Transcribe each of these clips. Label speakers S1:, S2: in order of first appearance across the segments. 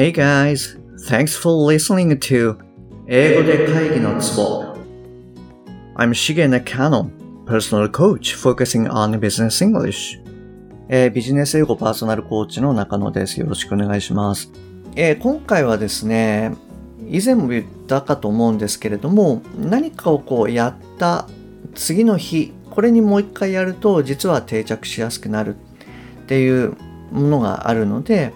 S1: Hey guys, thanks for listening to 英語で会議のツボ I'm Shige Nakano, personal coach focusing on business English. えービジネス英語パーソナルコーチの中野です。よろしくお願いします。えー今回はですね、以前も言ったかと思うんですけれども、何かをこうやった次の日、これにもう一回やると実は定着しやすくなるっていうものがあるので、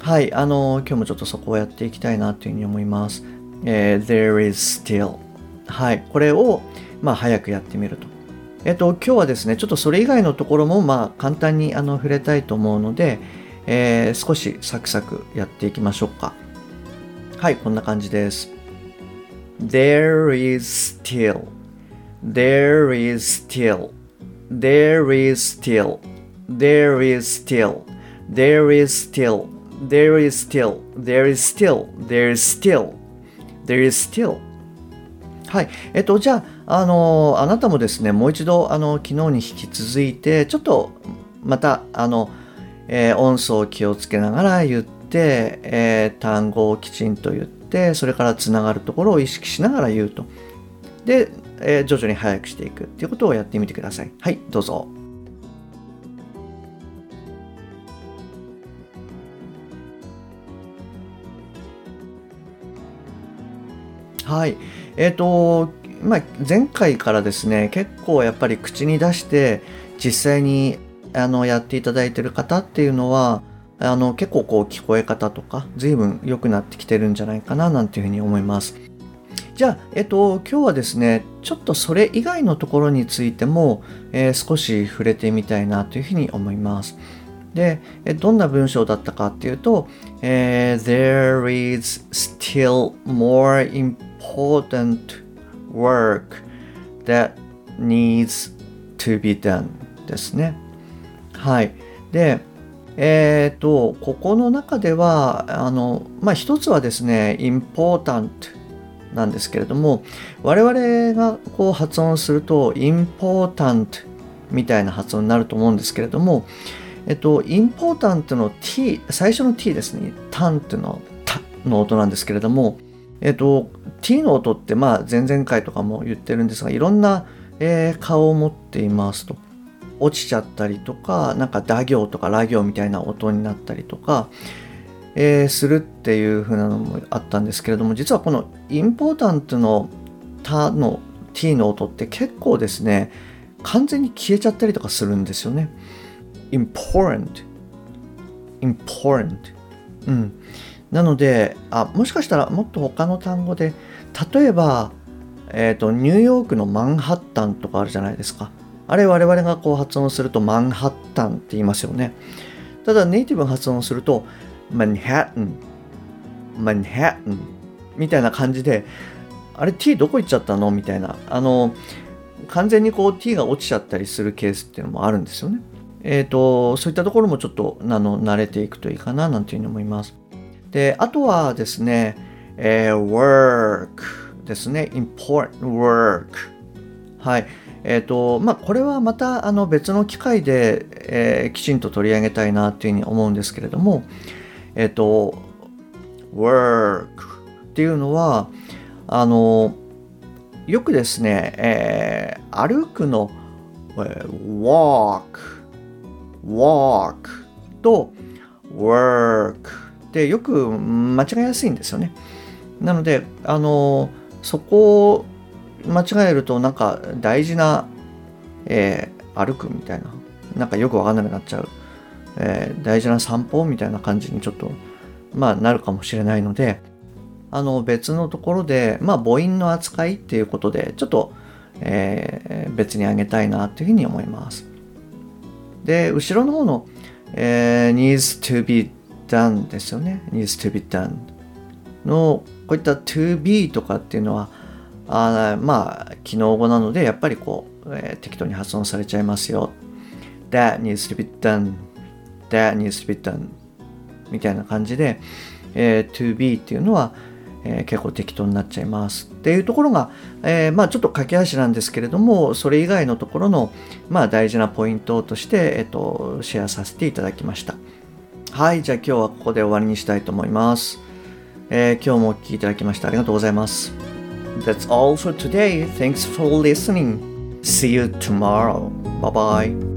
S1: はい、あの、今日もちょっとそこをやっていきたいなというふうに思います。えー There is still. はい、これを、まあ、早くやってみると。えっと、今日はですね、ちょっとそれ以外のところも、まあ、簡単にあの触れたいと思うので、えー少しサクサクやっていきましょうか。はい、こんな感じです。There is still. There is still. There is still. There is still. There is still. There is still. There is still. There is still. There is still. はい。えっと、じゃあ、あの、あなたもですね、もう一度、あの、昨日に引き続いて、ちょっと、また、あの、えー音素を気をつけながら言って、えー単語をきちんと言って、それからつながるところを意識しながら言うと。で、えー徐々に早くしていくっていうことをやってみてください。はい、どうぞ。はい。えっ、と、まあ、前回からですね、結構やっぱり口に出して、実際にあのやっていただいてる方っていうのは、あの結構こう聞こえ方とか、随分良くなってきてるんじゃないかななんていうふうに思います。じゃあ、えっと、今日はですね、ちょっとそれ以外のところについても、えー少し触れてみたいなというふうに思います。で、えどんな文章だったかっていうと、えー There is still more important work that needs to be done ですね。はい。で、えっ、と、ここの中では、あの、まあ、一つはですね、important なんですけれども、我々がこう発音すると、important みたいな発音になると思うんですけれども、えっと、important の t、最初の t ですね、tant のたの音なんですけれども、えっと、t の音って、まあ、前々回とかも言ってるんですが、いろんな、えー顔を持っていますと。落ちちゃったりとか、なんか打行とかラ行みたいな音になったりとか、えーするっていう風なのもあったんですけれども、実はこの important のたの t の音って結構ですね、完全に消えちゃったりとかするんですよね。important important うんなのであもしかしたらもっと他の単語で例えば、えー、とニューヨークのマンハッタンとかあるじゃないですか。あれ我々がこう発音するとマンハッタンって言いますよね。ただネイティブが発音するとマンハッタンマンハッタンみたいな感じであれ T どこ行っちゃったの？みたいな。あの完全にこう T が落ちちゃったりするケースっていうのもあるんですよね。えー、とそういったところもちょっとあの慣れていくといいかななんていうふうに思います。であとはですね、えー work ですね。important work はい。えっ、とまあこれはまたあの別の機会で、えーきちんと取り上げたいなっていうふうに思うんですけれどもえっ、と work っていうのはあのよくですね、えー歩くのえー walk walk と work ってよく間違えやすいんですよね。なので、あの、そこを間違えるとなんか大事な、えー歩くみたいな、なんかよくわかんなくなっちゃう、えー大事な散歩みたいな感じにちょっと、まあなるかもしれないので、あの別のところで、まあ母音の扱いっていうことで、ちょっと、えー別にあげたいなというふうに思います。で、後ろの方の、えー needs to be done ですよね。needs to be done の、こういった to be とかっていうのは、あまあ、機能語なので、やっぱりこう、えー適当に発音されちゃいますよ。that needs to be done, that needs to be done みたいな感じで、えー to be っていうのは、えー結構適当になっちゃいますっていうところが、えーまあちょっと駆け足なんですけれどもそれ以外のところのまあ大事なポイントとして、えっとシェアさせていただきましたはい、じゃあ今日はここで終わりにしたいと思います。えー、今日もお聴きいただきましてありがとうございます。That's all for today. Thanks for listening. See you tomorrow. Bye bye.